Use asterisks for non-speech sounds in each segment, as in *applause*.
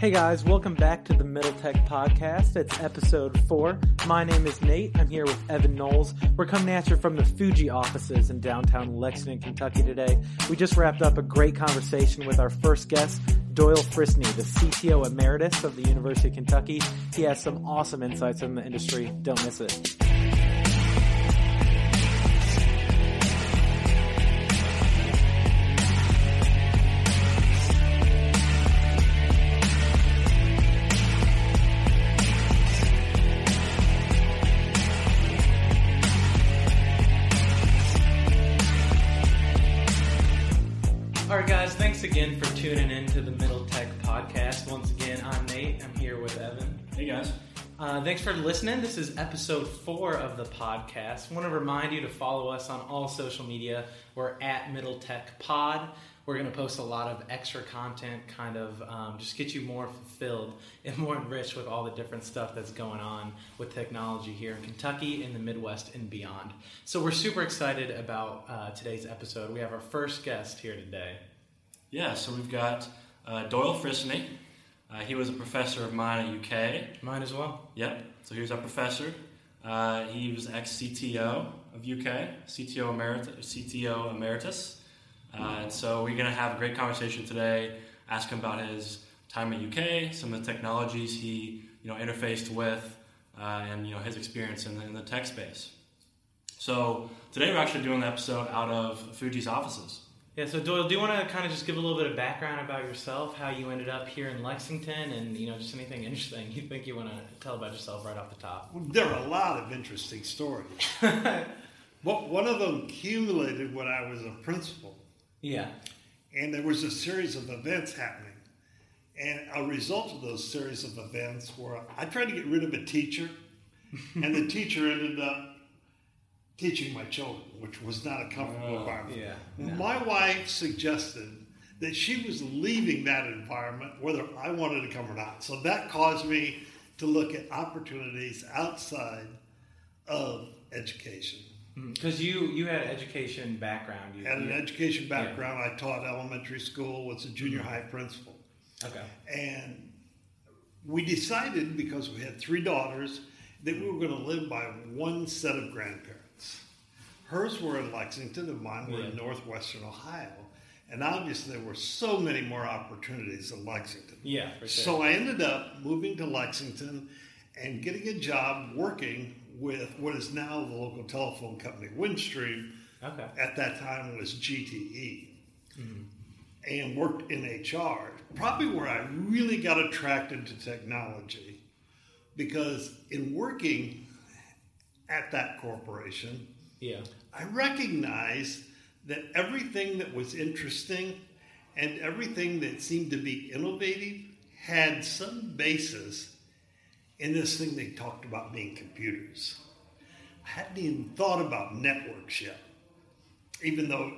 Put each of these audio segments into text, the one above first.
Hey guys, welcome back to the Middle Tech Podcast. It's episode four. My name is Nate. I'm here with Evan Knowles. We're coming at you from the Fuji offices in downtown Lexington, Kentucky today. We just wrapped up a great conversation with our first guest, Doyle Friskney, the CTO Emeritus of the University of Kentucky. He has some awesome insights in the industry. Don't miss it. Uh, thanks for listening. This is episode four of the podcast. want to remind you to follow us on all social media. We're at Middle Tech Pod. We're going to post a lot of extra content, kind of um, just get you more fulfilled *laughs* and more enriched with all the different stuff that's going on with technology here in Kentucky, in the Midwest, and beyond. So we're super excited about uh, today's episode. We have our first guest here today. Yeah, so we've got uh, Doyle Friskney. Uh, he was a professor of mine at UK. Mine as well. Yep, so he was our professor. Uh, he was ex CTO of UK, CTO emeritus. CTO emeritus. Uh, and so we're going to have a great conversation today. Ask him about his time at UK, some of the technologies he you know interfaced with, uh, and you know his experience in the, in the tech space. So today we're actually doing the episode out of Fuji's offices. Yeah, so Doyle, do you want to kind of just give a little bit of background about yourself, how you ended up here in Lexington, and you know just anything interesting you think you want to tell about yourself right off the top? Well, there are a lot of interesting stories. *laughs* but one of them accumulated when I was a principal, Yeah. and there was a series of events happening. And a result of those series of events were I tried to get rid of a teacher, and the teacher ended up teaching my children, which was not a comfortable Oh, environment. yeah, no. My wife suggested that she was leaving that environment whether I wanted to come or not. So that caused me to look at opportunities outside of education. Hmm, because you you had an education background. You, Had an you- education background. I taught elementary school, was a junior hmm. high principal. Okay. And we decided, because we had three daughters, that we were going to live by one set of grandparents. Hers were in Lexington, and mine were in northwestern Ohio. And obviously, there were so many more opportunities in Lexington. Yeah, for sure. So I ended up moving to Lexington and getting a job working with what is now the local telephone company, Windstream. okay. At that time was GTE. Mm-hmm. And worked in HR. Probably where I really got attracted to technology because in working at that corporation, Yeah. I recognized that everything that was interesting and everything that seemed to be innovative had some basis in this thing they talked about being computers. I hadn't even thought about networks yet, even though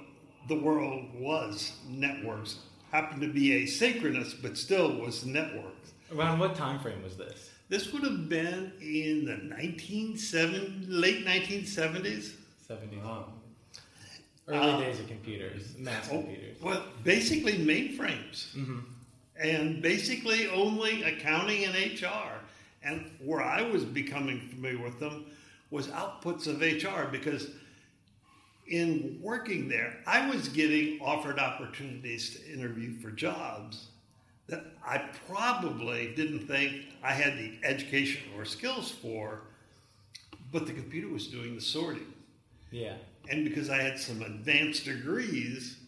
the world was networks. Happened to be asynchronous, but still was networks. Around what time frame was this? This would have been in the 1970s, late 1970s. Wow. Early Uh, days of computers, mass Oh, computers. well, basically mainframes, and basically only accounting and HR. And where I was becoming familiar with them was outputs of HR because in working there, I was getting offered opportunities to interview for jobs that I probably didn't think I had the education or skills for, but the computer was doing the sorting Yeah. and because I had some advanced degrees,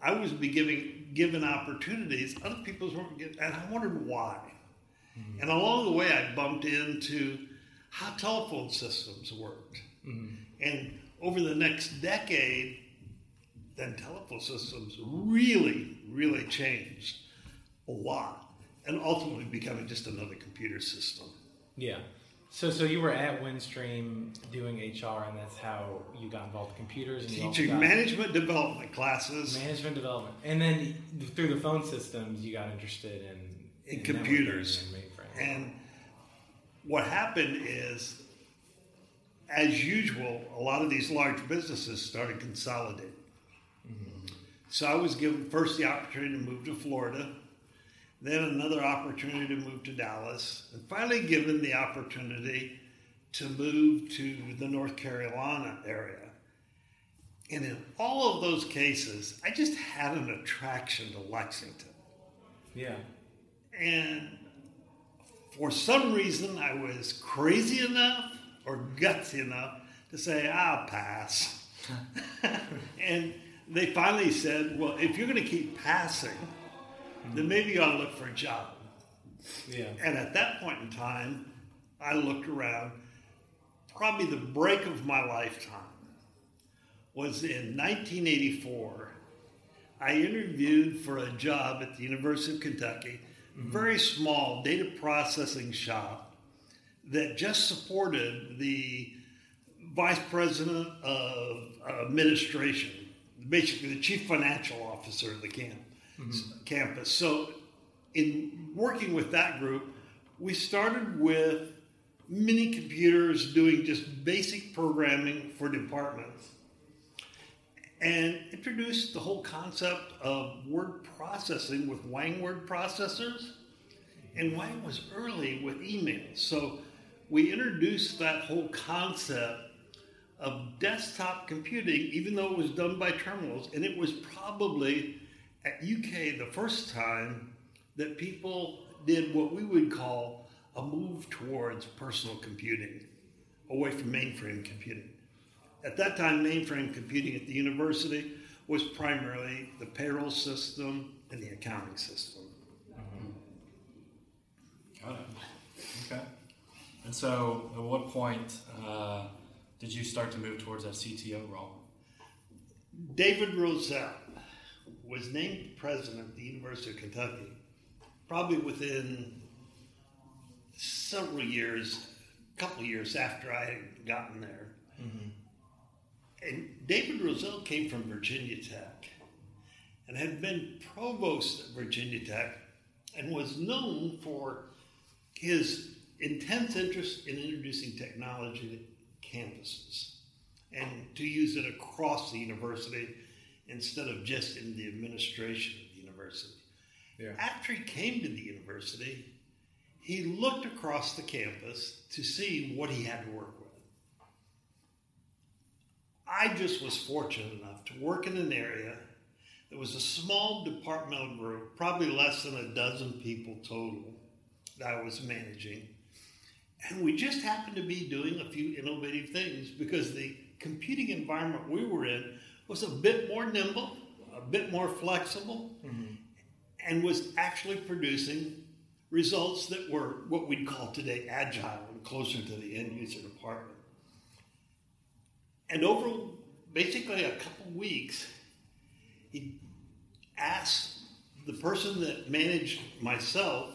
I was be giving, given opportunities other people weren't getting, and I wondered why. Mm-hmm. And along the way, I bumped into how telephone systems worked. Mm-hmm. And over the next decade, then telephone systems really, really changed a lot, and ultimately becoming just another computer system. Yeah. So so you were at Windstream doing HR, and that's how you got involved with computers and Teaching management development classes. management development, and then through the phone systems, you got interested in In networking computers. and. And what happened is, as usual, a lot of these large businesses started consolidating. Mm-hmm. So I was given first the opportunity to move to Florida. Then another opportunity to move to Dallas, and finally given the opportunity to move to the North Carolina area. And in all of those cases, I just had an attraction to Lexington. Yeah. And for some reason, I was crazy enough or gutsy enough to say, I'll pass. *laughs* *laughs* and they finally said, well, if you're going to keep passing, then maybe you ought to look for a job. Yeah. And at that point in time, I looked around. Probably the break of my lifetime was in 1984. I interviewed for a job at the University of Kentucky, mm-hmm. very small data processing shop that just supported the vice president of administration, basically the chief financial officer of the camp, campus. So, in working with that group, we started with mini computers doing just basic programming for departments and introduced the whole concept of word processing with Wang word processors. And Wang was early with email. So we introduced that whole concept of desktop computing, even though it was done by terminals. And it was probably at UK the first time that people did what we would call a move towards personal computing, away from mainframe computing. At that time, mainframe computing at the university was primarily the payroll system and the accounting system. Got it. Okay. And so, at what point uh, did you start to move towards that CTO role? David Roselle was named president of the University of Kentucky probably within several years, a couple years after I had gotten there. Mm-hmm. And David Roselle came from Virginia Tech and had been provost at Virginia Tech and was known for his intense interest in introducing technology to campuses and to use it across the university instead of just in the administration of the university. Yeah. After he came to the university, he looked across the campus to see what he had to work with. I just was fortunate enough to work in an area that was a small departmental group, probably less than a dozen people total that I was managing. And we just happened to be doing a few innovative things because the computing environment we were in was a bit more nimble, a bit more flexible, mm-hmm. and was actually producing results that were what we'd call today agile and closer to the end user department. And over basically a couple weeks, he asked the person that managed myself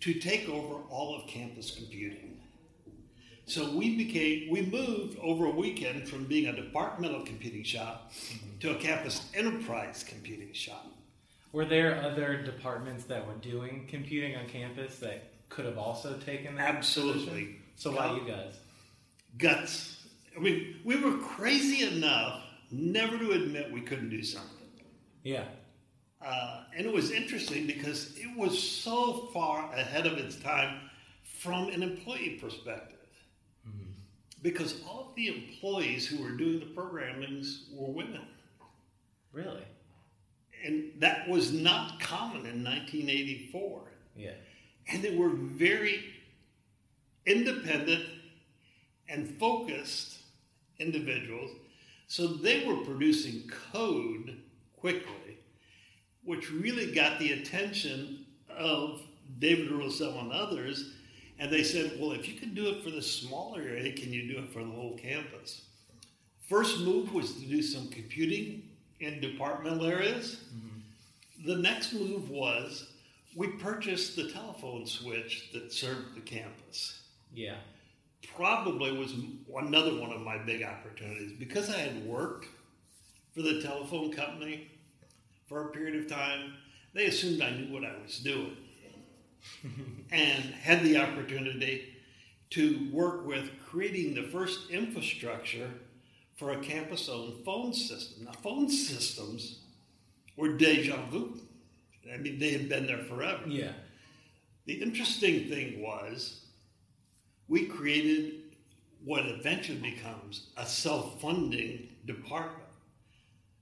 to take over all of campus computing. So we became, we moved over a weekend from being a departmental computing shop to a campus enterprise computing shop. Were there other departments that were doing computing on campus that could have also taken that? Absolutely. position? So why you guys? Guts. I mean, we were crazy enough never to admit we couldn't do something. Yeah. Uh, and it was interesting because it was so far ahead of its time from an employee perspective. Because all of the employees who were doing the programmings were women. Really? And that was not common in 1984. Yeah. And they were very independent and focused individuals. So they were producing code quickly, which really got the attention of David Roselle and others. And they said, well, if you can do it for the smaller area, can you do it for the whole campus? First move was to do some computing in departmental areas. Mm-hmm. The next move was we purchased the telephone switch that served the campus Yeah. probably was another one of my big opportunities because I had worked for the telephone company for a period of time. They assumed I knew what I was doing and had the opportunity to work with creating the first infrastructure for a campus owned phone system. Now, phone systems were deja vu I mean, they had been there forever. Yeah. The interesting thing was we created what eventually becomes a self funding department.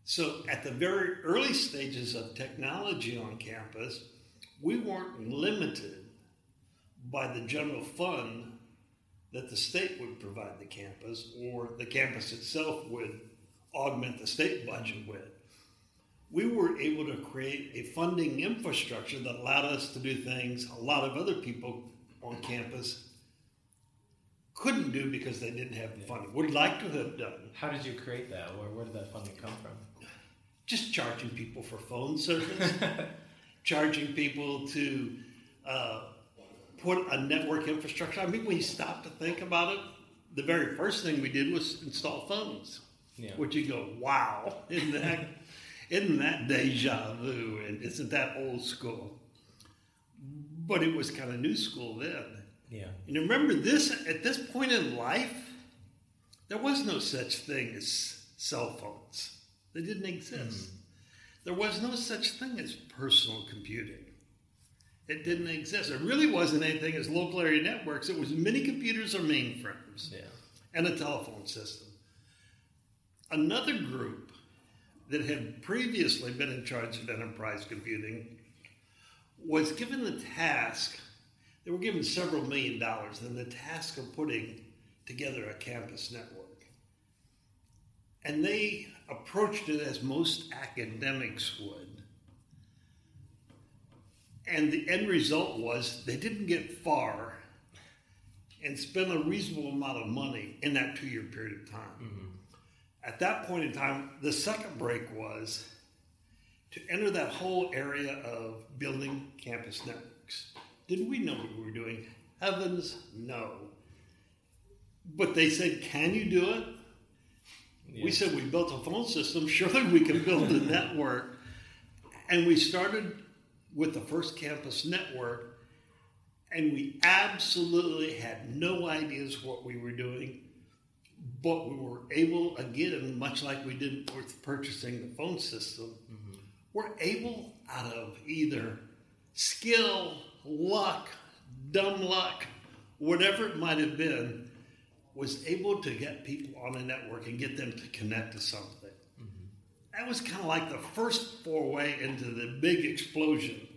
So, at the very early stages of technology on campus, we weren't limited by the general fund that the state would provide the campus or the campus itself would augment the state budget with. We were able to create a funding infrastructure that allowed us to do things a lot of other people on campus couldn't do because they didn't have the funding. Would like to have done. How did you create that? Where, where did that funding come from? Just charging people for phone service, *laughs* charging people to uh, put a network infrastructure. I mean, when you stop to think about it, the very first thing we did was install phones. Yeah. Which you go, wow, isn't that, isn't that deja vu? And isn't that old school? But it was kind of new school then. Yeah. And remember this at this point in life, there was no such thing as cell phones. They didn't exist. There was no such thing as personal computing. It didn't exist. There really wasn't anything as local area networks. It was mini computers or mainframes Yeah. and a telephone system. Another group that had previously been in charge of enterprise computing was given the task, they were given several million dollars, and the task of putting together a campus network. And they approached it as most academics would. And the end result was they didn't get far and spend a reasonable amount of money in that two year period of time. Mm-hmm. At that point in time, the second break was to enter that whole area of building campus networks. Didn't we know what we were doing? Heavens, no. But they said, Can you do it? We said we built a phone system. *laughs* Surely we can build a network. And we started with the first campus network, and we absolutely had no ideas what we were doing. But we were able, again, much like we did with purchasing the phone system, mm-hmm. we're able out of either skill, luck, dumb luck, whatever it might have been, was able to get people on a network and get them to connect to something. Mm-hmm. That was kind of like the first foray into the big explosion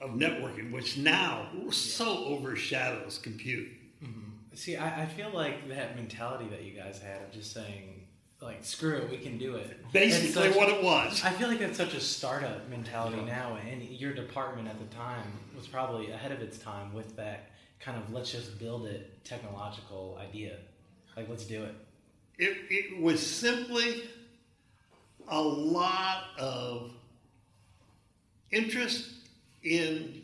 of networking, which now so overshadows compute. Mm-hmm. See, I, I feel like that mentality that you guys had of just saying, like, screw it, we can do it. Basically, such- what it was. I feel like that's such a startup mentality now, and your department at the time was probably ahead of its time with that kind of let's just build it technological idea. Like, let's do it. It, it was simply a lot of interest in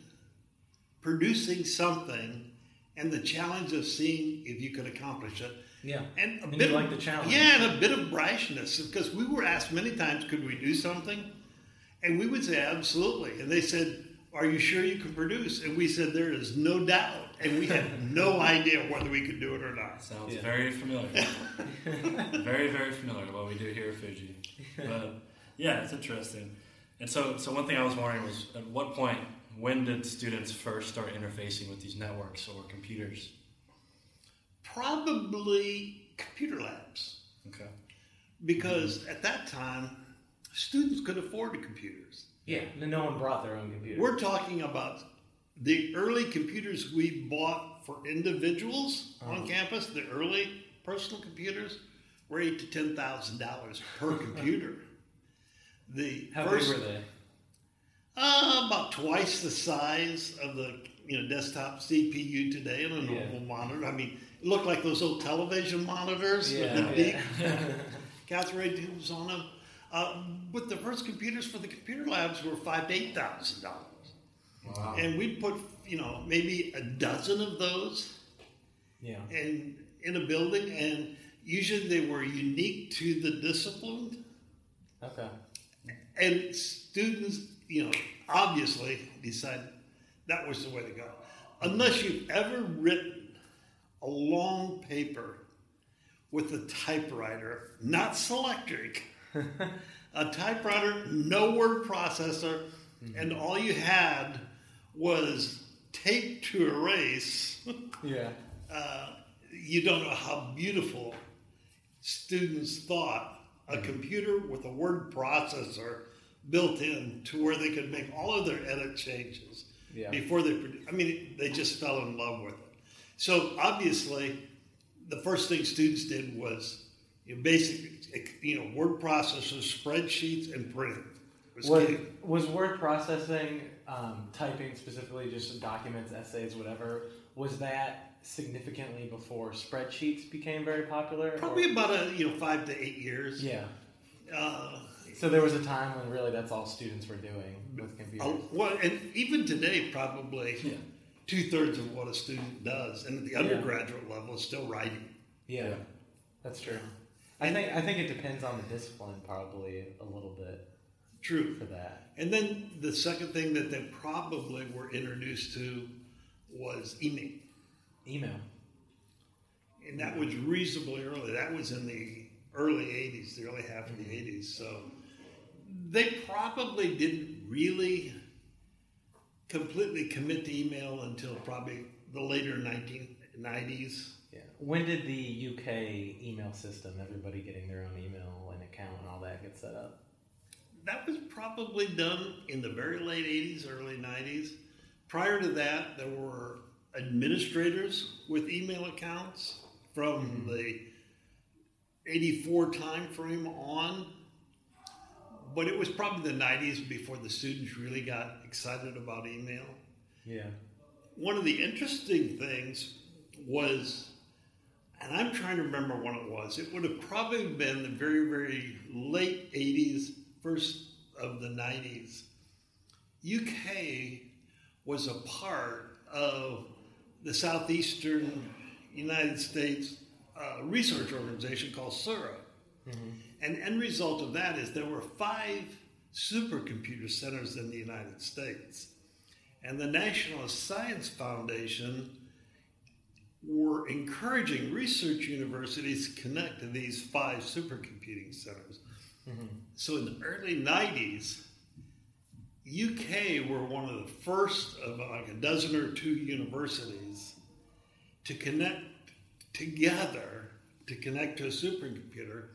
producing something and the challenge of seeing if you could accomplish it. Yeah. And a And bit like the challenge. Yeah, and a bit of brashness because we were asked many times, could we do something? And we would say, absolutely. And they said, are you sure you can produce? And we said, there is no doubt. And we had no idea whether we could do it or not. Sounds Yeah. very familiar. *laughs* very, very familiar to what we do here at Fuji. But yeah, it's interesting. And so, so one thing I was wondering was, at what point, when did students first start interfacing with these networks or computers? Probably computer labs. Okay. because at that time students could afford the computers Yeah. No one brought their own computer. we're talking about the early computers we bought for individuals on Uh-huh. campus the early personal computers were eight to ten thousand dollars per *laughs* computer the How first big were they? uh, about twice the size of the you know desktop cpu today in a Yeah. normal monitor i mean it looked like those old television monitors with the Yeah, big yeah. *laughs* cathode ray tubes on them. Uh, but the first computers for the computer labs were five to eight thousand dollars, Wow. and we'd put you know maybe a dozen of those yeah. in in a building, and usually they were unique to the discipline, Okay. and students you know obviously decided that was the way to go, unless you've ever written a long paper with a typewriter, not Selectric. *laughs* a typewriter, no word processor, and all you had was tape to erase, *laughs* Yeah. uh, you don't know how beautiful students thought a computer with a word processor built in to where they could make all of their edit changes Yeah. before they I mean, they just fell in love with it. So obviously, the first thing students did was you know, basic, you know, word processors, spreadsheets, and printing. Was Was, was word processing, um, typing specifically, just documents, essays, whatever, was that significantly before spreadsheets became very popular? or- Probably about a you know five to eight years. Yeah. Uh, So there was a time when really that's all students were doing with computers. Oh, well, and even today, probably Yeah. two thirds of what a student does, and at the undergraduate level, is still writing. Yeah, that's true. I think I think it depends on the discipline, probably a little bit True. for that. And then the second thing that they probably were introduced to was email, Email. and that was reasonably early. That was in the early '80s, the early half of the '80s. So they probably didn't really completely commit to email until probably the later 1990s. When did the UK email system, everybody getting their own email and account and all that, get set up? That was probably done in the very late 80s, early 90s. Prior to that, there were administrators with email accounts from mm-hmm. the 84 time frame on. But it was probably the 90s before the students really got excited about email. Yeah. One of the interesting things was, and I'm trying to remember when it was, it would have probably been the very, very late 80s, first of the 90s. UK was a part of the southeastern United States uh, research organization called SURA. And end result of that is there were five supercomputer centers in the United States. And the National Science Foundation were encouraging research universities to connect to these five supercomputing centers. Mm-hmm. So in the early 90s, UK were one of the first of like a dozen or two universities to connect together to connect to a supercomputer,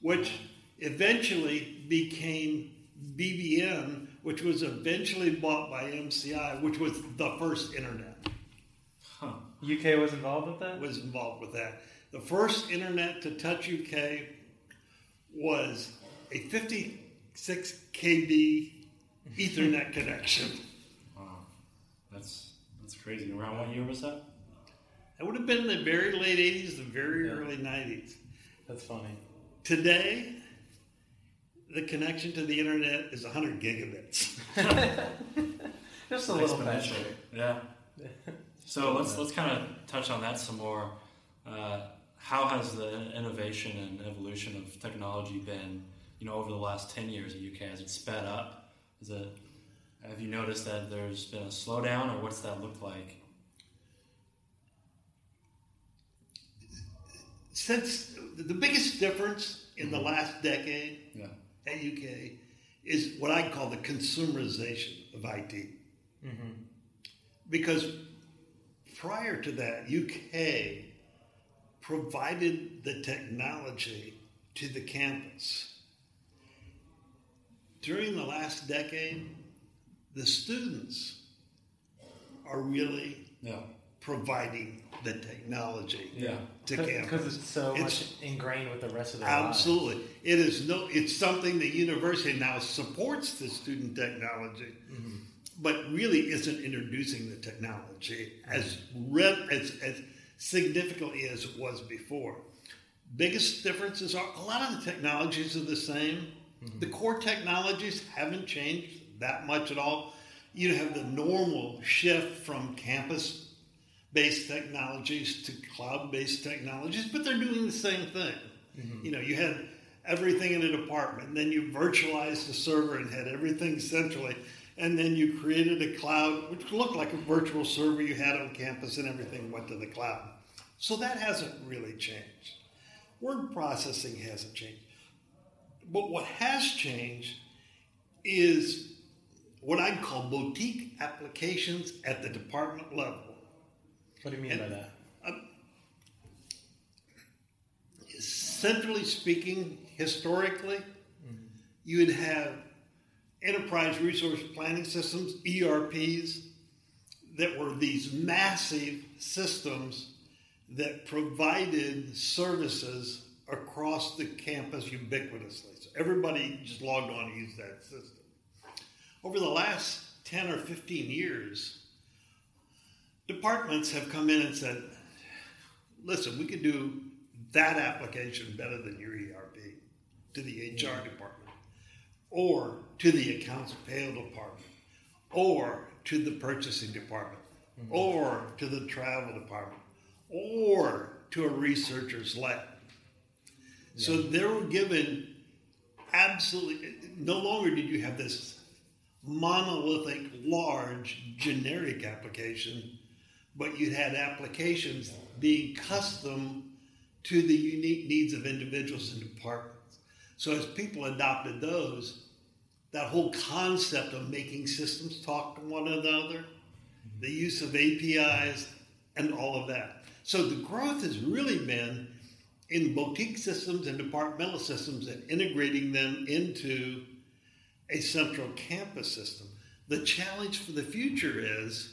which eventually became BBN, which was eventually bought by MCI, which was the first internet. UK was involved with that? was involved with that. The first internet to touch UK was a 56 kb Ethernet connection. Wow. That's that's crazy. Around what year was that? That would have been the very late 80s, the very Yeah. early 90s. That's funny. Today, the connection to the internet is 100 gigabits. *laughs* *laughs* Just a little bit. Exponential. Yeah. *laughs* So let's let's kind of touch on that some more. Uh, how has the innovation and evolution of technology been, you know, over the last ten years at UK? Has it sped up? Is it? Have you noticed that there's been a slowdown, or what's that look like? Since the biggest difference in the last decade Yeah. at UK is what I call the consumerization of IT. Because prior to that, UK provided the technology to the campus. During the last decade, the students are really Yeah. providing the technology Yeah. to Because campus. Because it's so It's- much ingrained with the rest of their lives. Absolutely. It is no it's something the university now supports the student technology, mm-hmm. But really isn't introducing the technology as re- as as significantly as it was before. Biggest differences are a lot of the technologies are the same. Mm-hmm. The core technologies haven't changed that much at all. You have the normal shift from campus based technologies to cloud based technologies, but they're doing the same thing. Mm-hmm. You know, you had everything in a department, then you virtualized the server and had everything centrally, and then you created a cloud which looked like a virtual server you had on campus, and everything went to the cloud. So that hasn't really changed. Word processing hasn't changed. But what has changed is what I'd call boutique applications at the department level. What do you mean by that? Um, centrally speaking, historically, mm-hmm. you would have enterprise resource planning systems, ERPs, that were these massive systems that provided services across the campus ubiquitously. So everybody just logged on and used that system. Over the last 10 or 15 years, departments have come in and said, listen, we could do that application better than your ERP to the HR department or to the accounts payable department or to the purchasing department mm-hmm. or to the travel department or to a researcher's lab. So they were given absolutely, no longer did you have this monolithic, large, generic application, but you had applications being custom to the unique needs of individuals and departments. So as people adopted those, that whole concept of making systems talk to one another, the use of APIs, and all of that. So the growth has really been in boutique systems and departmental systems and integrating them into a central campus system. The challenge for the future is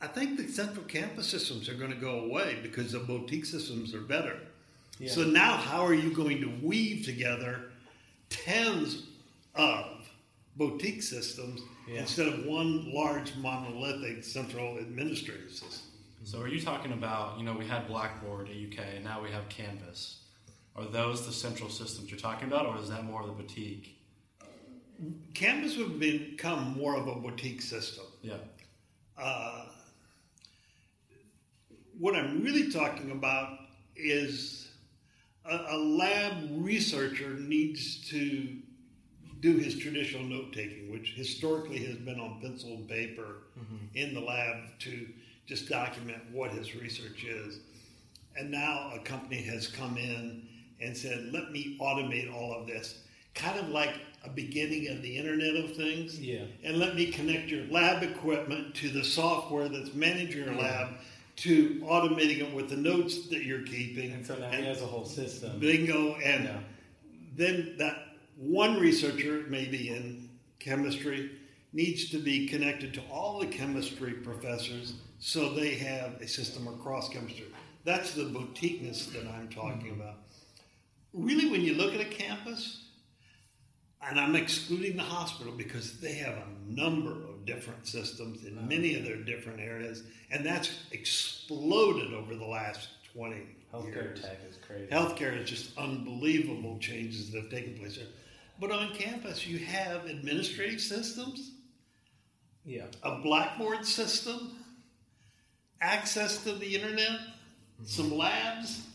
I think the central campus systems are going to go away because the boutique systems are better. Yeah. So now, how are you going to weave together tens of boutique systems Yeah. instead of one large monolithic central administrative system? So are you talking about, you know, we had Blackboard at UK and now we have Canvas. Are those the central systems you're talking about or is that more of the boutique? Canvas would become more of a boutique system. Yeah. Uh, what I'm really talking about is a, a lab researcher needs to do his traditional note taking, which historically has been on pencil and paper mm-hmm. in the lab to just document what his research is. And now a company has come in and said, let me automate all of this. Kind of like a beginning of the Internet of Things Yeah. and let me connect your lab equipment to the software that's managing your mm-hmm. lab to automating it with the notes that you're keeping. And so now he has a whole system. bingo, and Yeah. then that one researcher, maybe in chemistry, needs to be connected to all the chemistry professors so they have a system across chemistry. That's the boutiqueness that I'm talking mm-hmm. about. Really, when you look at a campus, and I'm excluding the hospital because they have a number different systems in uh-huh. many of their different areas, and that's exploded over the last 20 Healthcare years. tech is crazy. Healthcare is just unbelievable changes that have taken place there. But on campus, you have administrative systems, Yeah. a Blackboard system, access to the internet, mm-hmm. some labs.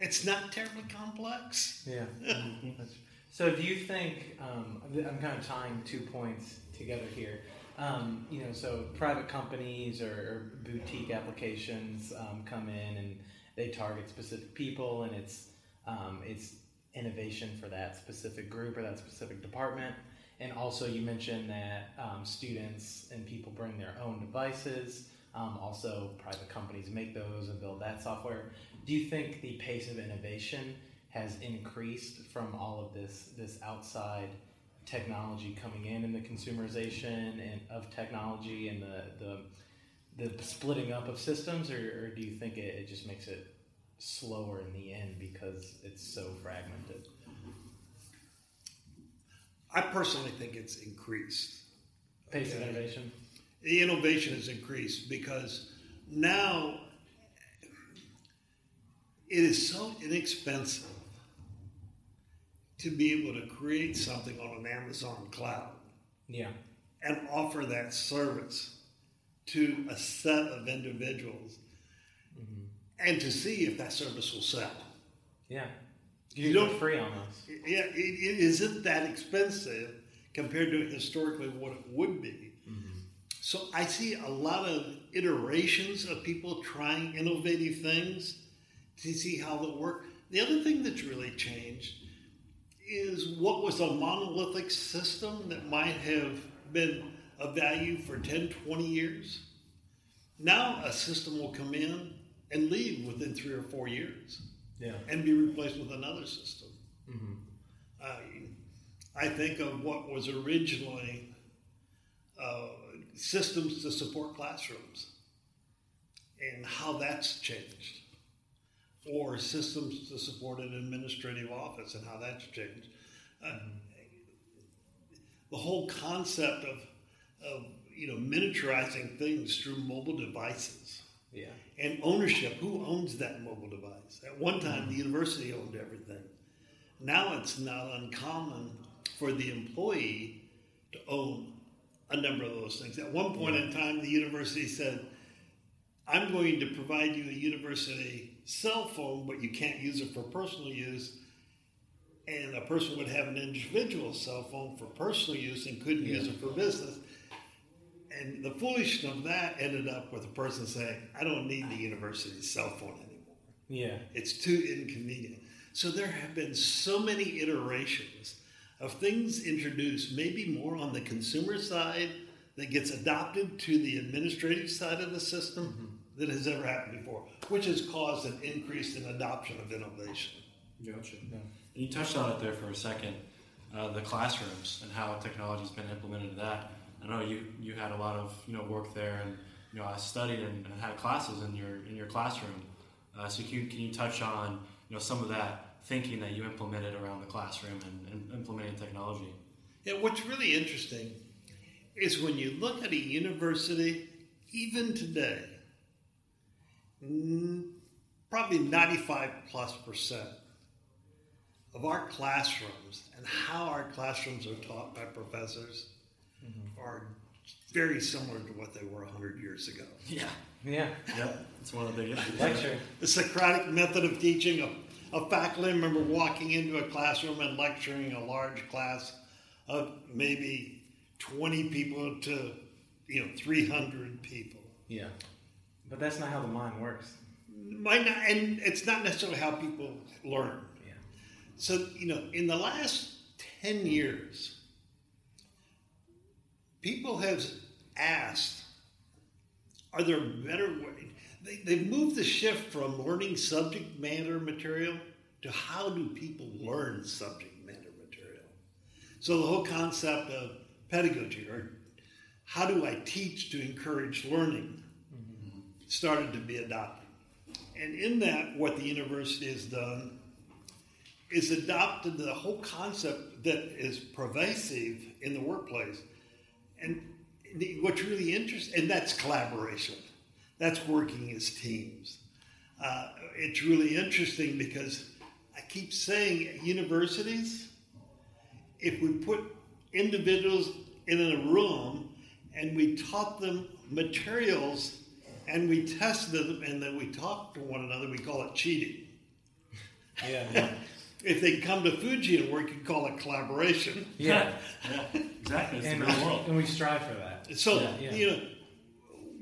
It's not terribly complex. Yeah. Mm-hmm. So do you think, um, I'm kind of tying two points together here. Um, you know, so private companies or, boutique applications um, come in and they target specific people, and it's um, it's innovation for that specific group or that specific department. And also, you mentioned that um, students and people bring their own devices. Um, also, private companies make those and build that software. Do you think the pace of innovation has increased from all of this this outside technology coming in and the consumerization and of technology and the the, the splitting up of systems, or, or do you think it, it just makes it slower in the end because it's so fragmented? I personally think it's increased. Pace of innovation. The innovation has increased because now it is so inexpensive to be able to create something on an Amazon cloud Yeah. and offer that service to a set of individuals mm-hmm. and to see if that service will sell. Yeah. You You don't- free almost. Yeah, it, it isn't that expensive compared to historically what it would be. Mm-hmm. So I see a lot of iterations of people trying innovative things to see how they'll work. The other thing that's really changed is what was a monolithic system that might have been of value for 10, 20 years. Now a system will come in and leave within three or four years Yeah. and be replaced with another system. hmm I, I think of what was originally uh, systems to support classrooms and how that's changed, or systems to support an administrative office and how that's changed. Uh, the whole concept of, of you know miniaturizing things through mobile devices Yeah. and ownership. Who owns that mobile device? At one time, the university owned everything. Now it's not uncommon for the employee to own a number of those things. At one point in time, the university said, I'm going to provide you a university cell phone, but you can't use it for personal use. And a person would have an individual cell phone for personal use and couldn't use it for business. And the foolishness of that ended up with a person saying, I don't need the university's cell phone anymore. Yeah. It's too inconvenient. So there have been so many iterations of things introduced, maybe more on the consumer side that gets adopted to the administrative side of the system mm-hmm. Than has ever happened before, which has caused an increase in adoption of innovation. Gotcha. And you touched on it there for a second, uh, the classrooms and how technology's been implemented in that. I know you, you had a lot of you know work there, and you know I studied and, and had classes in your in your classroom. Uh, so can you, can you touch on you know some of that thinking that you implemented around the classroom and, and implementing technology? Yeah, what's really interesting is when you look at a university, even today, probably 95 plus percent of our classrooms and how our classrooms are taught by professors mm-hmm. are very similar to what they were 100 years ago. Yeah. Yeah. Yep. It's one of the big issues. *laughs* Lecture. The Socratic method of teaching, a, a faculty member walking into a classroom and lecturing a large class of maybe 20 people to, you know, 300 people. Yeah. But that's not how the mind works. Might not, and it's not necessarily how people learn. Yeah. So, you know, in the last 10 years, people have asked, are there better ways? They, they've moved the shift from learning subject matter material to how do people learn subject matter material. So the whole concept of pedagogy or how do I teach to encourage learning started to be adopted. And in that, what the university has done is adopted the whole concept that is pervasive in the workplace. And what's really interesting, and that's collaboration. That's working as teams. Uh, it's really interesting because I keep saying universities, if we put individuals in a room and we taught them materials and we tested them and then we talked to one another, we call it cheating. Yeah. *laughs* If they come to Fuji and work, you call it collaboration. Yeah. yeah. Exactly. It's and, the real world. and we strive for that. So, Yeah, yeah. you know,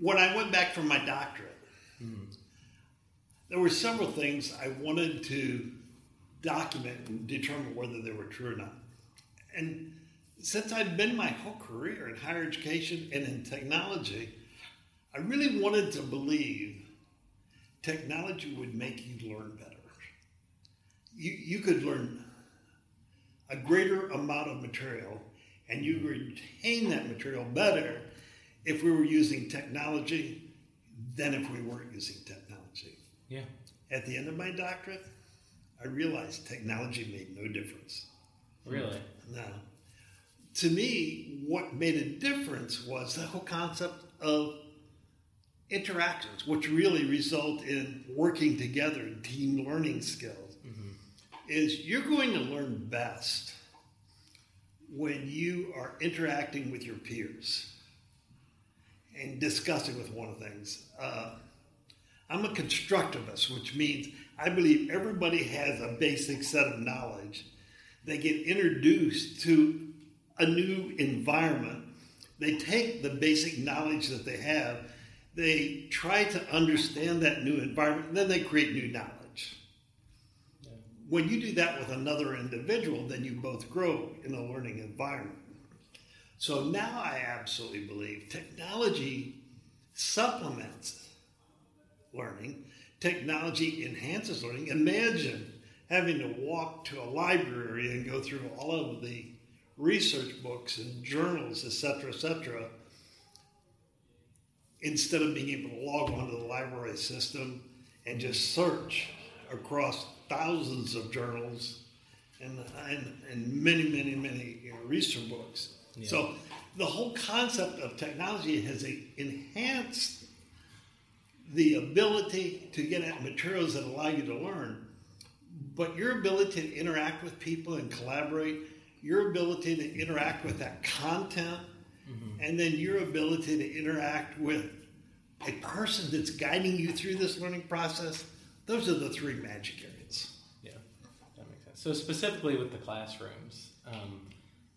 when I went back for my doctorate, hmm. there were several things I wanted to document and determine whether they were true or not. And since I'd been my whole career in higher education and in technology, I really wanted to believe technology would make you learn better. You, you could learn a greater amount of material and you retain that material better if we were using technology than if we weren't using technology. Yeah. At the end of my doctorate, I realized technology made no difference. Really. Now, to me, what made a difference was the whole concept of interactions, which really result in working together and team learning skills. Is you're going to learn best when you are interacting with your peers and discussing with one of things. Uh, I'm a constructivist, which means I believe everybody has a basic set of knowledge. They get introduced to a new environment. They take the basic knowledge that they have, they try to understand that new environment, and then they create new knowledge. when you do that with another individual, then you both grow in a learning environment. So now I absolutely believe technology supplements learning, technology enhances learning. Imagine having to walk to a library and go through all of the research books and journals, etc., etc., instead of being able to log onto the library system and just search across thousands of journals and, and, and many, many, many you know, research books. Yeah. So the whole concept of technology has enhanced the ability to get at materials that allow you to learn, but your ability to interact with people and collaborate, your ability to interact with that content, mm-hmm. and then your ability to interact with a person that's guiding you through this learning process, those are the three magic areas. Yeah, that makes sense. So specifically with the classrooms, um,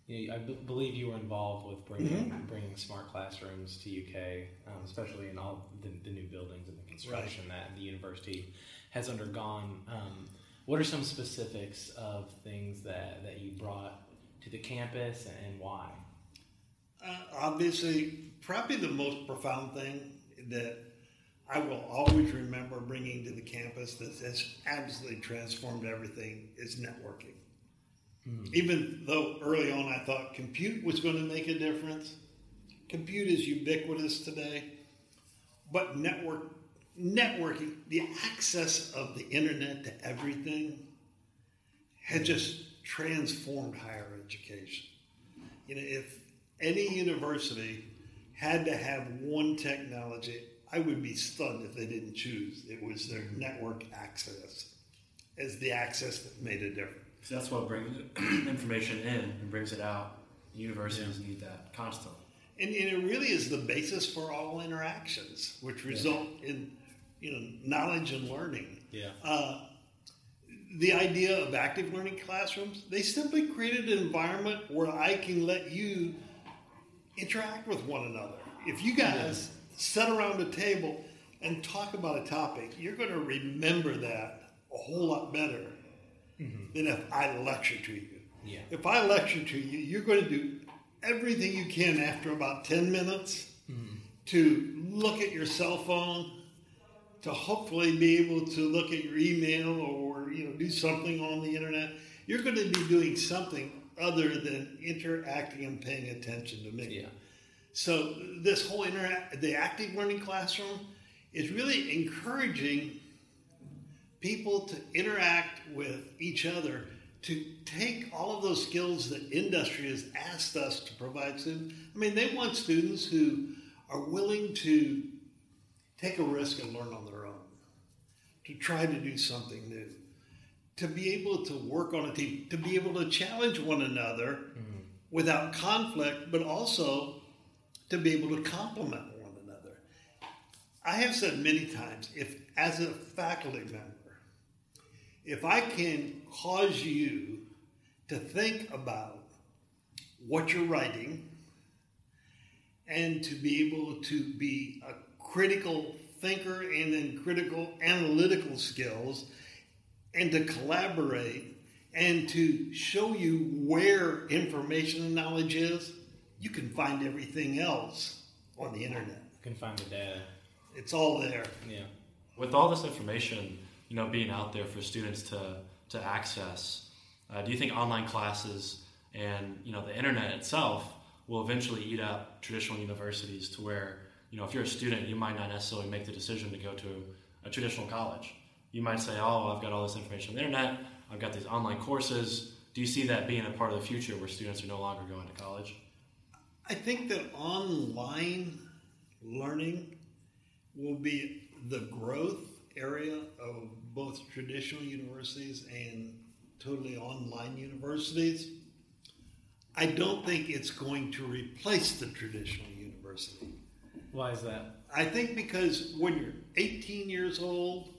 I b- believe you were involved with bringing mm-hmm. bringing smart classrooms to UK, um, especially in all the, the, new buildings and the construction right. that the university has undergone. Um, what are some specifics of things that, that you brought to the campus and why? Uh, obviously, probably the most profound thing that I will always remember bringing to the campus that has absolutely transformed everything is networking. Mm-hmm. Even though early on I thought compute was going to make a difference, compute is ubiquitous today, but network networking, the access of the internet to everything, had just transformed higher education. You know, if any university had to have one technology, I would be stunned if they didn't choose. It was their network access as the access that made a difference. So that's what brings *clears throat* information in and brings it out. Universities yeah. need that constantly. And, and, it really is the basis for all interactions, which result yeah. in you know knowledge and learning. Yeah. Uh, the idea of active learning classrooms, they simply created an environment where I can let you interact with one another. If you guys yeah. sit around a table and talk about a topic, you're going to remember that a whole lot better mm-hmm. than if I lecture to you. Yeah. If I lecture to you, you're going to do everything you can after about 10 minutes mm-hmm. to look at your cell phone, to hopefully be able to look at your email or you know do something on the internet. You're going to be doing something other than interacting and paying attention to me. Yeah. So this whole interact, the active learning classroom is really encouraging people to interact with each other, to take all of those skills that industry has asked us to provide students. I mean, they want students who are willing to take a risk and learn on their own, to try to do something new, to be able to work on a team, to be able to challenge one another mm-hmm. without conflict, but also to be able to complement one another. I have said many times, if as a faculty member, if I can cause you to think about what you're writing and to be able to be a critical thinker and then critical analytical skills and to collaborate and to show you where information and knowledge is, you can find everything else on the internet. You can find the data. It's all there. Yeah. With all this information, you know, being out there for students to, to access. Uh, do you think online classes and, you know, the internet itself will eventually eat up traditional universities to where, you know, if you're a student, you might not necessarily make the decision to go to a traditional college. You might say, oh, I've got all this information on the internet, I've got these online courses. Do you see that being a part of the future where students are no longer going to college? I think that online learning will be the growth area of both traditional universities and totally online universities. I don't think it's going to replace the traditional university. Why is that? I think because when you're 18 years old,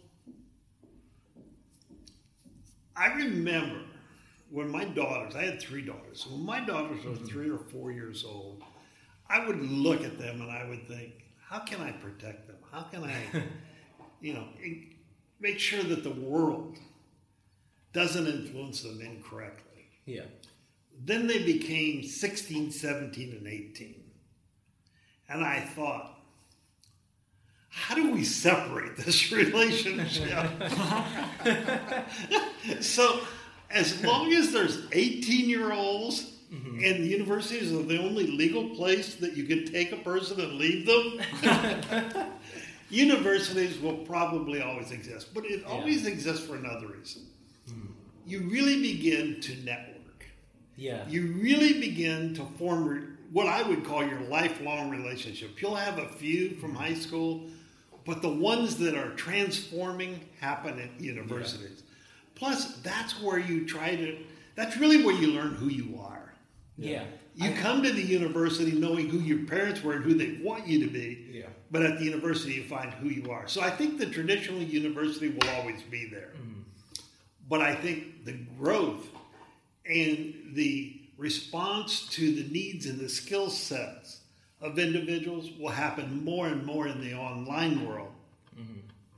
I remember when my daughters, I had three daughters, when my daughters were mm-hmm. three or four years old, I would look at them and I would think, how can I protect them? How can I, *laughs* you know, make sure that the world doesn't influence them incorrectly. Yeah. Then they became 16, 17, and 18. And I thought, how do we separate this *laughs* relationship? *laughs* so, as long as there's 18 year olds mm-hmm. and the universities are the only legal place that you can take a person and leave them, *laughs* universities will probably always exist. But it always exists for another reason. Mm-hmm. You really begin to network Yeah. you really begin to form what I would call your lifelong relationship. You'll have a few from mm-hmm. high school, but the ones that are transforming happen at universities. Plus, that's where you try to, that's really where you learn who you are. yeah. You come to the university knowing who your parents were and who they want you to be, Yeah. but at the university you find who you are. So I think the traditional university will always be there. Mm. But I think the growth and the response to the needs and the skill sets of individuals will happen more and more in the online world.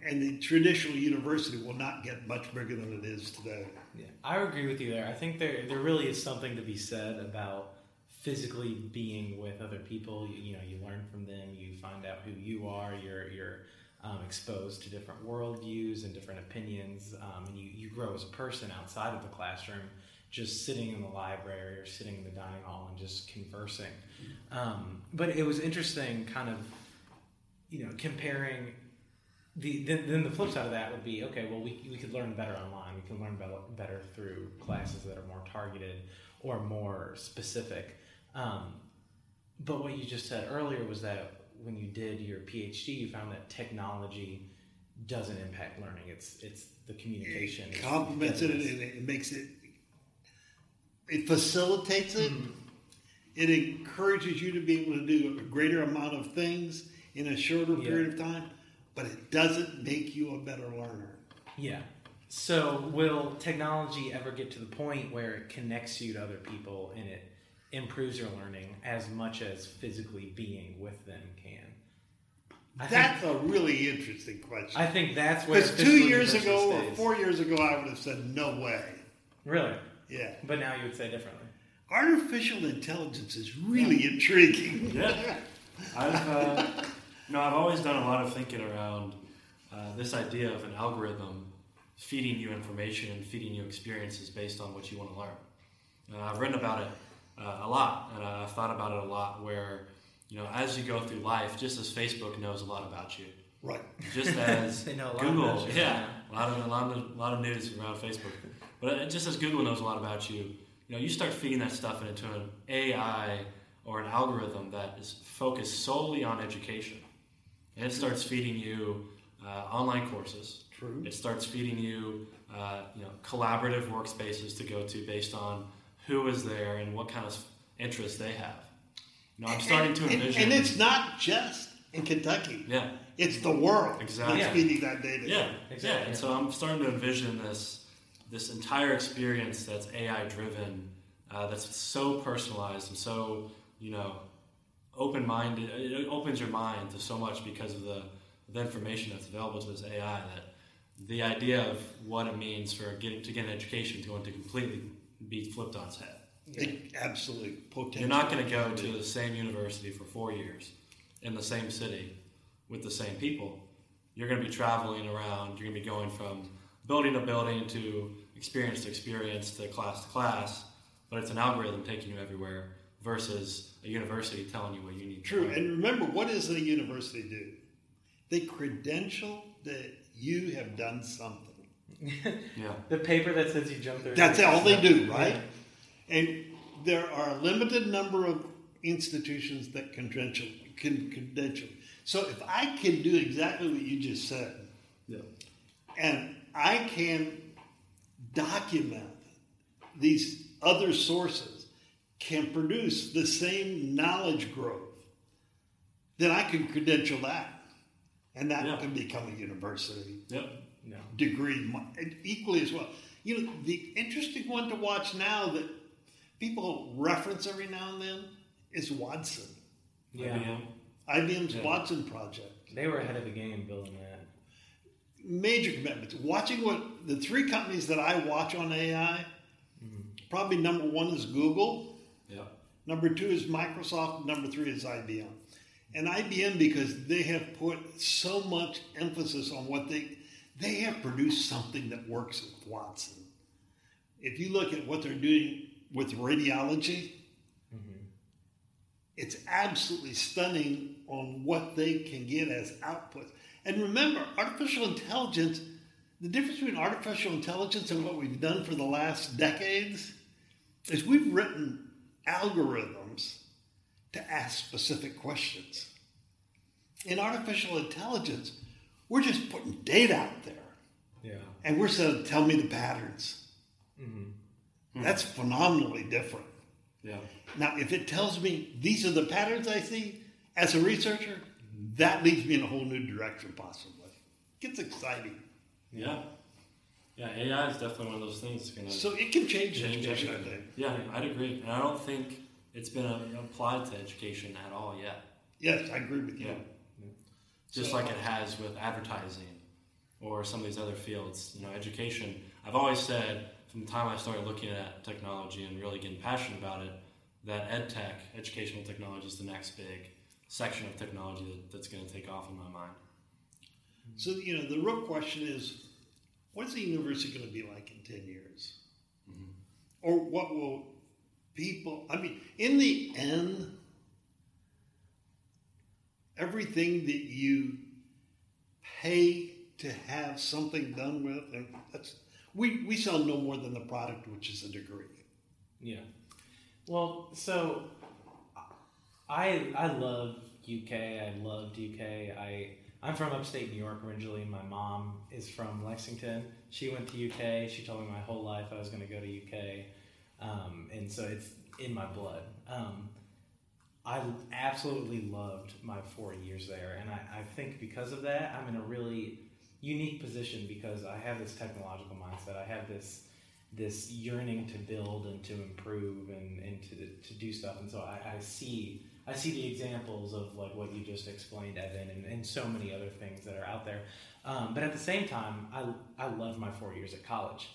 And the traditional university will not get much bigger than it is today. Yeah, I agree with you there. I think there there really is something to be said about physically being with other people. You, you know, you learn from them. You find out who you are. You're you're um, exposed to different worldviews and different opinions, um, and you you grow as a person outside of the classroom. Just sitting in the library or sitting in the dining hall and just conversing. Um, but it was interesting, kind of, you know, comparing the then, then the flip side of that would be okay. Well, we, we could learn better online. We can learn better, better through classes that are more targeted or more specific. Um, but what you just said earlier was that when you did your PhD, you found that technology doesn't impact learning. It's it's the communication. It complements it and it makes it, it facilitates it. Mm-hmm. It encourages you to be able to do a greater amount of things in a shorter Yeah. period of time, but it doesn't make you a better learner. Yeah. So, will technology ever get to the point where it connects you to other people and it improves your learning as much as physically being with them can? I think, That's a really interesting question. I think that's where Because two years ago or four years ago, I would have said no way. really, Yeah. but now you would say differently. Artificial intelligence is really intriguing. *laughs* Yeah. I've, uh, no, I've always done a lot of thinking around uh, this idea of an algorithm feeding you information and feeding you experiences based on what you want to learn. Uh, I've written about it uh, a lot, and I've thought about it a lot. Where you know, as you go through life, just as Facebook knows a lot about you, Right. just *laughs* as They know a lot Google, about you, yeah, a lot of a lot of a lot of news around Facebook. But uh, just as Google knows a lot about you, you know, you start feeding that stuff into an AI or an algorithm that is focused solely on education, and it starts feeding you uh, online courses. True. It starts feeding you, uh, you know, collaborative workspaces to go to based on who is there and what kind of interests they have. You know, I'm starting to And- and- envision. And, it's not just in Kentucky. yeah. It's the world Exactly. that's feeding that data. Yeah, Exactly, Yeah, and so I'm starting to envision this this entire experience that's AI driven, uh, that's so personalized and so you know open minded. It opens your mind to so much because of the the information that's available to this AI. That the idea of what it means for getting to get an education is going to completely be flipped on its head. It, absolutely. Potential. You're not going to go to the same university for four years in the same city with the same people. You're going to be traveling around. You're going to be going from building to building to experience to experience to class to class, but it's an algorithm taking you everywhere versus a university telling you what you need. to True. learn. And remember, what does the university do? They credential that you have done something. *laughs* Yeah. The paper that says you jumped through. That's all they do, right? Yeah. And there are a limited number of institutions that credential can credential. So if I can do exactly what you just said, Yeah. and I can document these other sources can produce the same knowledge growth, then I can credential that. And that Yeah. can become a university Yep. No. degree equally as well. You know, the interesting one to watch now that people reference every now and then is Watson. Yeah. IBM. IBM's Yeah. Watson project. They were ahead of the game building that. Major commitments. Watching what the three companies that I watch on AI, probably number one is Google, Yeah. number two is Microsoft, number three is IBM. And IBM because they have put so much emphasis on what they they have produced something that works with Watson. If you look at what they're doing with radiology, mm-hmm. it's absolutely stunning on what they can get as output. And remember, artificial intelligence, the difference between artificial intelligence and what we've done for the last decades is we've written algorithms to ask specific questions. In artificial intelligence, we're just putting data out there Yeah. and we're saying, tell me the patterns. Mm-hmm. That's phenomenally different. Yeah. Now, if it tells me these are the patterns I see as a researcher, that leads me in a whole new direction, possibly. It Gets exciting. Yeah. Yeah. AI is definitely one of those things to So it can change change education, I think. Yeah, I'd agree. And I don't think it's been uh, applied to education at all yet. Yes, I agree with you. Yeah. Just So- like it has with advertising or some of these other fields. You know, education. I've always said from the time I started looking at technology and really getting passionate about it, that ed tech, educational technology, is the next big section of technology that, that's going to take off in my mind. So, you know, the real question is what's the university going to be like in 10 years? Mm-hmm. Or what will people, I mean, in the end, everything that you pay to have something done with, and that's, we, we sell no more than the product, which is a degree. Yeah. Well, so I I love UK. I loved UK. I I'm from upstate New York originally. My mom is from Lexington. She went to UK. She told me my whole life I was going to go to UK, um, and so it's in my blood. Um, I absolutely loved my four years there, and I, I think because of that, I'm in a really unique position because I have this technological mindset. I have this this yearning to build and to improve and, and to, to do stuff. And so I, I see I see the examples of like what you just explained, Evan, and, and so many other things that are out there. Um, but at the same time, I I love my four years at college.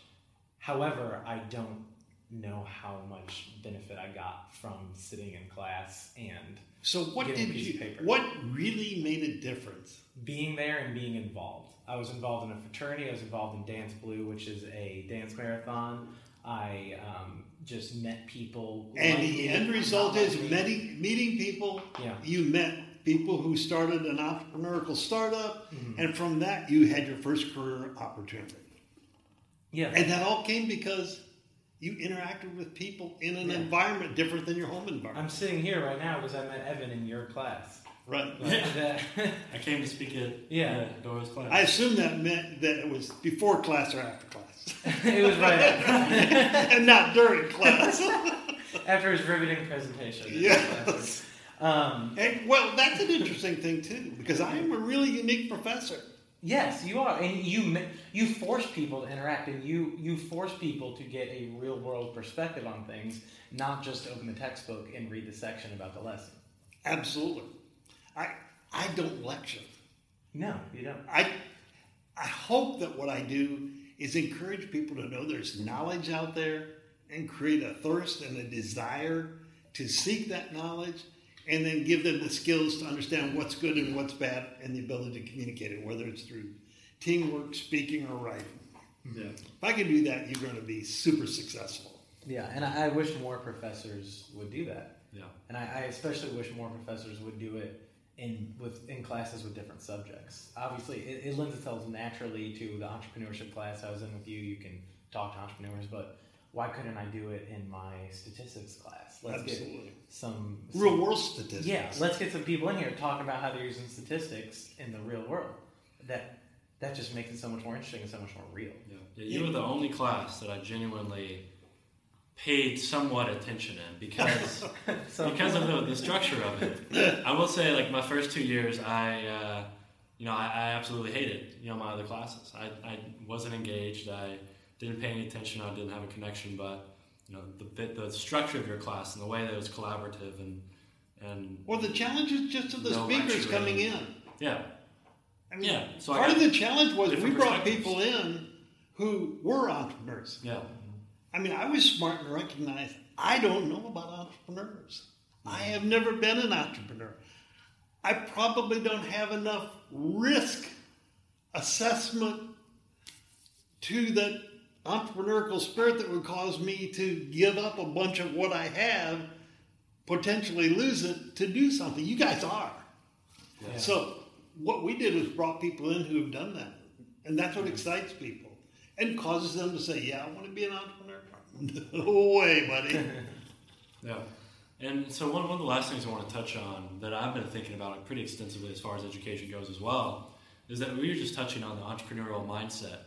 However, I don't know how much benefit I got from sitting in class and So, what did you, what really made a difference? being there and being involved. I was involved in a fraternity. I was involved in Dance Blue, which is a dance marathon. I um, just met people. And like the end result is me. meeting, meeting people. Yeah. You met people who started an entrepreneurial startup, Mm-hmm. and from that, you had your first career opportunity. Yeah. And that all came because you interacted with people in an Yeah. environment different than your home environment. I'm sitting here right now because I met Evan in your class. right. Like *laughs* I came to speak at Yeah. uh, Dora's class. I assume that meant that it was before class or after class, *laughs* it was right after, *laughs* and not during class. after his riveting presentation. Yes. Um, and, well, that's an interesting thing too, because I am a really unique professor. Yes, you are, and you you force people to interact, and you you force people to get a real world perspective on things, not just open the textbook and read the section about the lesson. Absolutely. I I don't lecture. No, you don't. I I hope that what I do is encourage people to know there's knowledge out there and create a thirst and a desire to seek that knowledge and then give them the skills to understand what's good and what's bad and the ability to communicate it, whether it's through teamwork, speaking, or writing. yeah. If I can do that, you're going to be super successful. Yeah, and I, I wish more professors would do that, Yeah. and I, I especially wish more professors would do it in with in classes with different subjects. Obviously, it, it lends itself naturally to the entrepreneurship class I was in with you. You can talk to entrepreneurs, but why couldn't I do it in my statistics class? Let's get Absolutely. some Real world statistics. Yeah, let's get some people in here talking about how they're using statistics in the real world. That that just makes it so much more interesting and so much more real. Yeah. yeah, you were the only class that I genuinely paid somewhat attention in because *laughs* because of the, the structure of it. *laughs* I will say, like my first two years, I uh, you know I, I absolutely hated you know my other classes. I, I wasn't engaged. I didn't pay any attention. I didn't have a connection. But you know the bit the structure of your class and the way that it was collaborative and and Well, the challenge is just of the No speakers coming in. yeah I mean, Yeah, so part of the challenge was we brought people in who were entrepreneurs. Yeah. I mean, I was smart and recognized I don't know about entrepreneurs. I have never been an entrepreneur. I probably don't have enough risk assessment to that entrepreneurial spirit that would cause me to give up a bunch of what I have, potentially lose it to do something. You guys are. Yeah. So what we did is brought people in who have done that, and that's what excites people and causes them to say, "Yeah, I want to be an entrepreneur." *laughs* no way, buddy. *laughs* Yeah. And so one, one of the last things I want to touch on that I've been thinking about pretty extensively as far as education goes as well is that we were just touching on the entrepreneurial mindset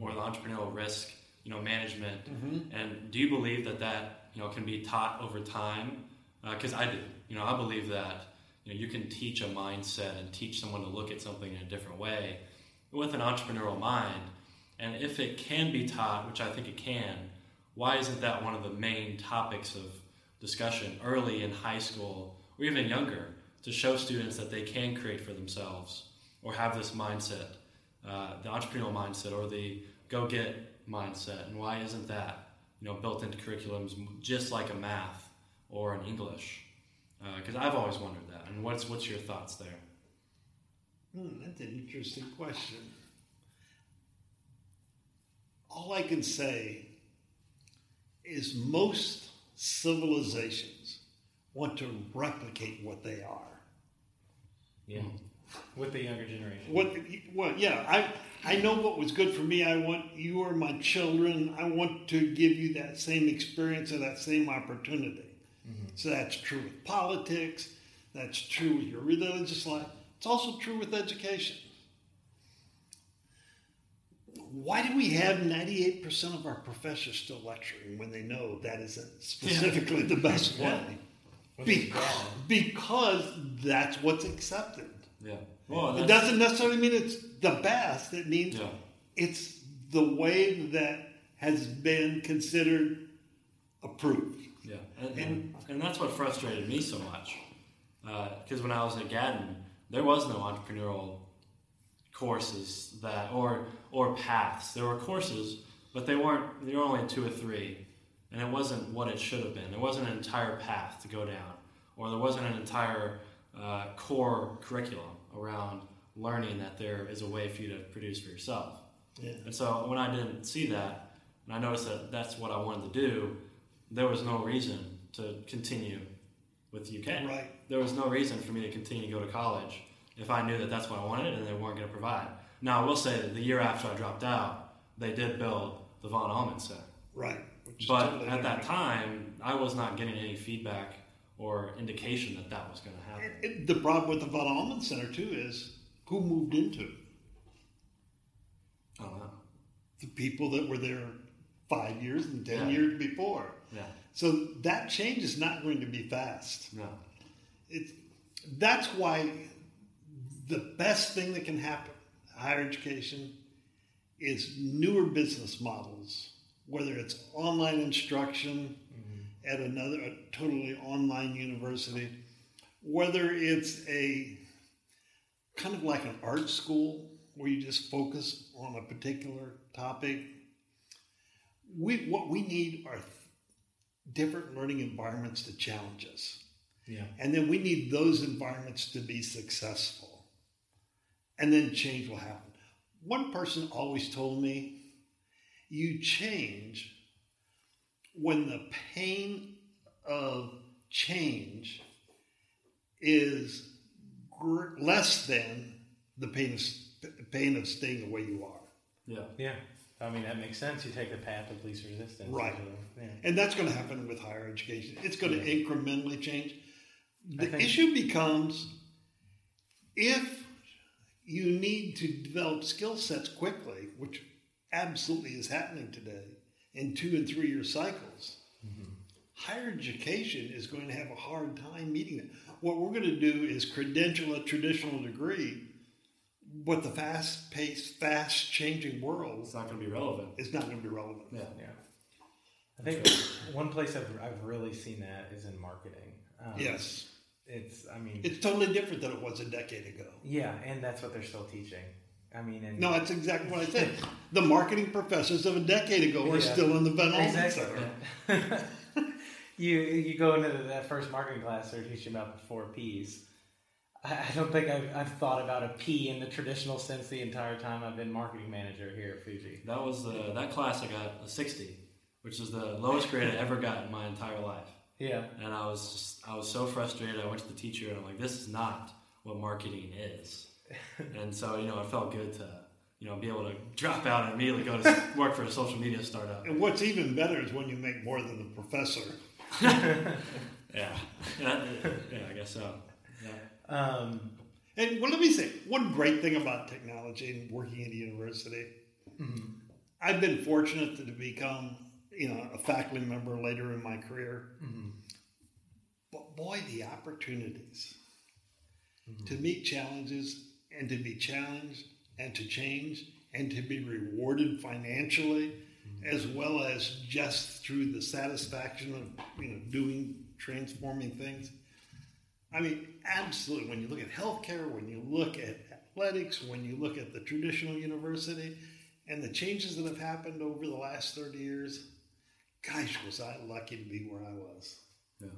or mm-hmm. the entrepreneurial risk, you know, management. And do you believe that that, you know, can be taught over time? Because I do. You know, I believe that, you know, you can teach a mindset and teach someone to look at something in a different way with an entrepreneurial mind. And if it can be taught, which I think it can, why isn't that one of the main topics of discussion early in high school or even younger to show students that they can create for themselves or have this mindset, uh, the entrepreneurial mindset or the go get mindset? And why isn't that you know built into curriculums just like a math or an English? Because I've always wondered that. And what's what's your thoughts there? Hmm, that's an interesting question. All I can say is most civilizations want to replicate what they are. Yeah. With the younger generation. What? Well, yeah. I I know what was good for me. I want you are my children. I want to give you that same experience or that same opportunity. Mm-hmm. So that's true with politics. That's true with your religious life. It's also true with education. Why do we have 98% of our professors still lecturing when they know that isn't *laughs* specifically the best Yeah. way? Which is Be- because that's what's accepted. Yeah. Well, It doesn't necessarily mean it's the best. It means Yeah. it's the way that has been considered approved. Yeah, and, and, and that's what frustrated me so much. Uh, because when I was at Gatton, there was no entrepreneurial courses that or or paths. There were courses, but they weren't. They were only two or three, and it wasn't what it should have been. There wasn't an entire path to go down, or there wasn't an entire uh, core curriculum around learning that there is a way for you to produce for yourself. Yeah. And so when I didn't see that, and I noticed that that's what I wanted to do, there was no reason to continue with UK. Right. There was no reason for me to continue to go to college if I knew that that's what I wanted and they weren't going to provide. Now, I will say that the year after I dropped out, they did build the Von Allmen Center. Right. But totally at that time, I was not getting any feedback or indication that that was going to happen. It- it- the problem with the Von Allmen Center too is who moved into it? I don't know. The people that were there five years and ten Yeah. years before. Yeah. So that change is not going to be fast. No. It's that's why the best thing that can happen higher education is newer business models whether it's online instruction at another a totally online university whether it's a kind of like an art school where you just focus on a particular topic we what we need are different learning environments to challenge us Yeah. and then we need those environments to be successful. And then change will happen. One person always told me you change when the pain of change is gr- less than the pain of, pain of staying the way you are. Yeah. Yeah. I mean, that makes sense. You take the path of least resistance. Right. Yeah. And that's going to happen with higher education. It's going to incrementally change. The think- issue becomes if you need to develop skill sets quickly, which absolutely is happening today in two and three year cycles, Mm-hmm. higher education is going to have a hard time meeting that. What we're going to do is credential a traditional degree, but the fast paced, fast changing world It's not going to be relevant. It's not going to be relevant. Yeah. Yeah. I think one place I've, I've really seen that is in marketing. Um, Yes. it's I mean It's totally different than it was a decade ago. yeah, and that's what they're still teaching. I mean, and No, that's exactly what I said. *laughs* The marketing professors of a decade ago are Yeah. still in the Ben Exactly. Center. *laughs* you you go into that first marketing class, they're teaching about the four P's. I I don't think I've, I've thought about a P in the traditional sense the entire time I've been marketing manager here at Fuji. That was the that class I got a sixty, which is the lowest grade I ever got in my entire life. Yeah, And I was just I was so frustrated. I went to the teacher and I'm like, this is not what marketing is. And so you know, it felt good to you know be able to drop out and immediately go to *laughs* work for a social media startup. And what's even better is when you make more than the professor. *laughs* Yeah, yeah, yeah I guess so. Yeah. um, And well, let me say one great thing about technology and working at a university. Mm-hmm. I've been fortunate to become, you know, a faculty member later in my career. Mm-hmm. But boy, the opportunities mm-hmm. to meet challenges and to be challenged and to change and to be rewarded financially, mm-hmm. as well as just through the satisfaction of, you know, doing transforming things. I mean, absolutely. When you look at healthcare, when you look at athletics, when you look at the traditional university, and the changes that have happened over the last 30 years, gosh, was I lucky to be where I was. Yeah.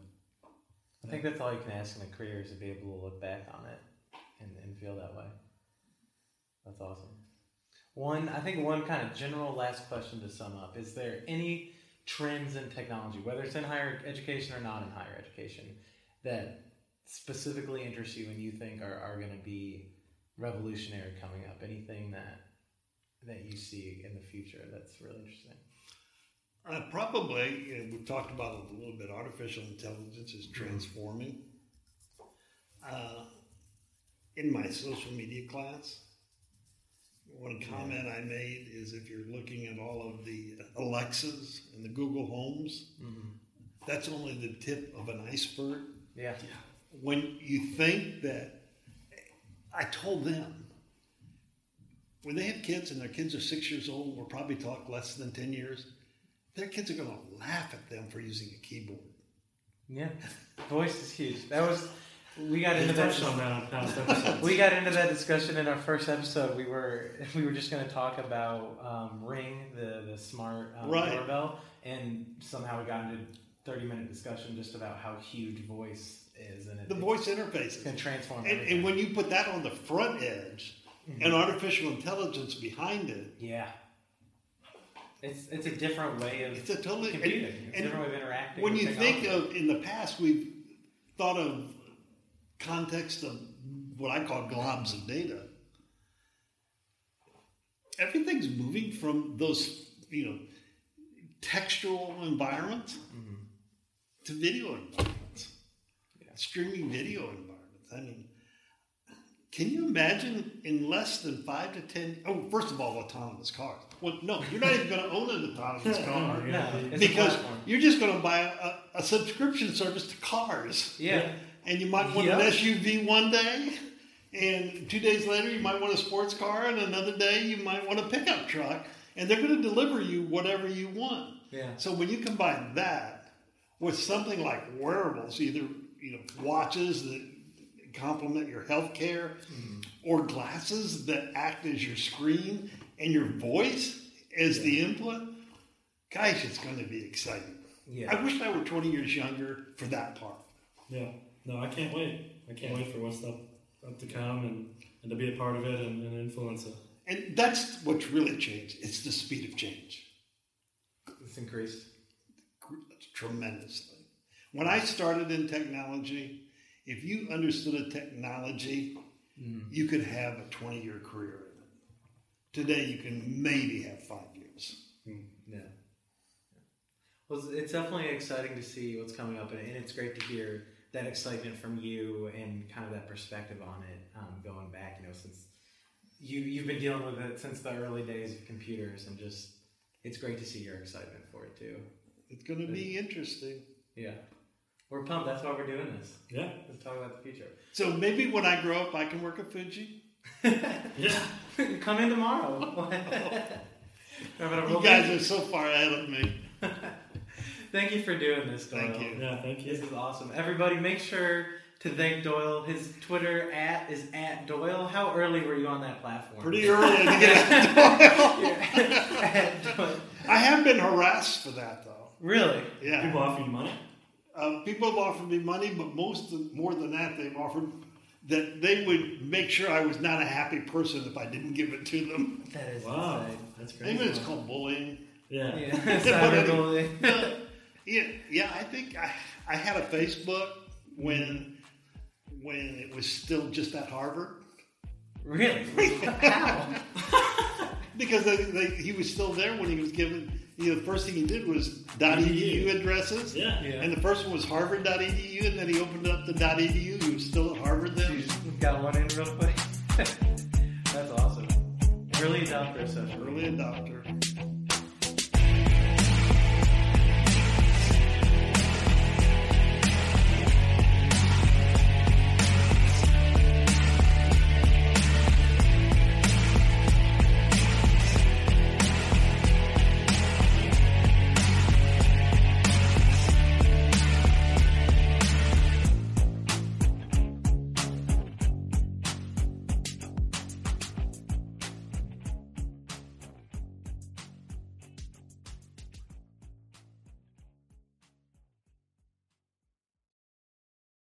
I think that's all you can ask in a career is to be able to look back on it and, and feel that way. That's awesome. One, I think one kind of general last question to sum up: Is there any trends in technology, whether it's in higher education or not in higher education, that specifically interest you and you think are, are going to be revolutionary coming up? Anything that that you see in the future that's really interesting? Uh, probably, you know, we've talked about it a little bit. Artificial intelligence is transforming. Uh, in my social media class, one comment I made is if you're looking at all of the Alexas and the Google Homes, mm-hmm. that's only the tip of an iceberg. Yeah. When you think that, I told them, when they have kids and their kids are six years old, we'll probably talk less than 10 years, their kids are going to laugh at them for using a keyboard. Yeah. Voice is huge. That was we got into that on that on past *laughs* episodes. we got into that discussion in our first episode. We were *laughs* we were just going to talk about um, Ring, the the smart um, Right. doorbell, and somehow we got into thirty minute discussion just about how huge voice is and it, The voice interfaces. can transform. And, and when you put that on the front edge and artificial intelligence behind it, yeah, it's it's a different way of it's a totally. computing. and- it's a different way of interacting. when you think of in the past, we've thought of context of what I call globs of data. Everything's moving from those, you know, textual environments mm-hmm. to video environments, streaming video environments. I mean, can you imagine in less than five to ten? Oh, first of all, autonomous cars. Well, no, you're not even going to own an autonomous *laughs* car no, because you're just going to buy a, a subscription service to cars. yeah. And you might want Yeah. an SUV one day, and two days later you might want a sports car, and another day you might want a pickup truck, and they're going to deliver you whatever you want. Yeah. So when you combine that with something like wearables, either you know watches that complement your health care, mm-hmm. or glasses that act as your screen and your voice as the input, gosh, it's going to be exciting. Yeah. I wish I were 20 years younger for that part. Yeah. No, I can't wait. I can't wait for what's up, up to come and, and to be a part of it and, and influence it. And that's what's really changed. It's the speed of change It's increased. tremendously. When I started in technology, if you understood a technology, hmm. you could have a 20 year career in it. Today, you can maybe have five years. Hmm. Yeah. Well, it's- it's definitely exciting to see what's coming up, and and it's great to hear that excitement from you and kind of that perspective on it um, going back. You know, since you you've been dealing with it since the early days of computers, and just it's great to see your excitement for it too. It's going to be interesting. Yeah, we're pumped. That's why we're doing this. Yeah. Let's talk about the future. So maybe when I grow up, I can work at Fuji. *laughs* Yeah. *laughs* Come in tomorrow. *laughs* You guys are so far ahead of me. Thank you for doing this, Doyle. Thank you. Yeah. Thank This is awesome. Everybody, make sure to thank Doyle. His Twitter at is at Doyle. How early were you on that platform? Pretty early to get At Doyle. I have been harassed for that though. Really? Yeah. People offer you money. Uh, people have offered me money, but most more than that, they've offered that they would make sure I was not a happy person if I didn't give it to them. That is Wow, insane. that's crazy. Maybe it's called bullying. Yeah. Yeah, *laughs* But cyberbullying. Yeah, yeah. I think I, I had a Facebook when when it was still just at Harvard really? *laughs* How? because they, they, he was still there when he was given. You know, the first thing he did was .edu addresses. Yeah. Yeah. And the first one was Harvard.edu, and then he opened up the .edu. He was still at Harvard then. Jeez, got one in real quick. *laughs* That's awesome. Early adopter social. Early adopter.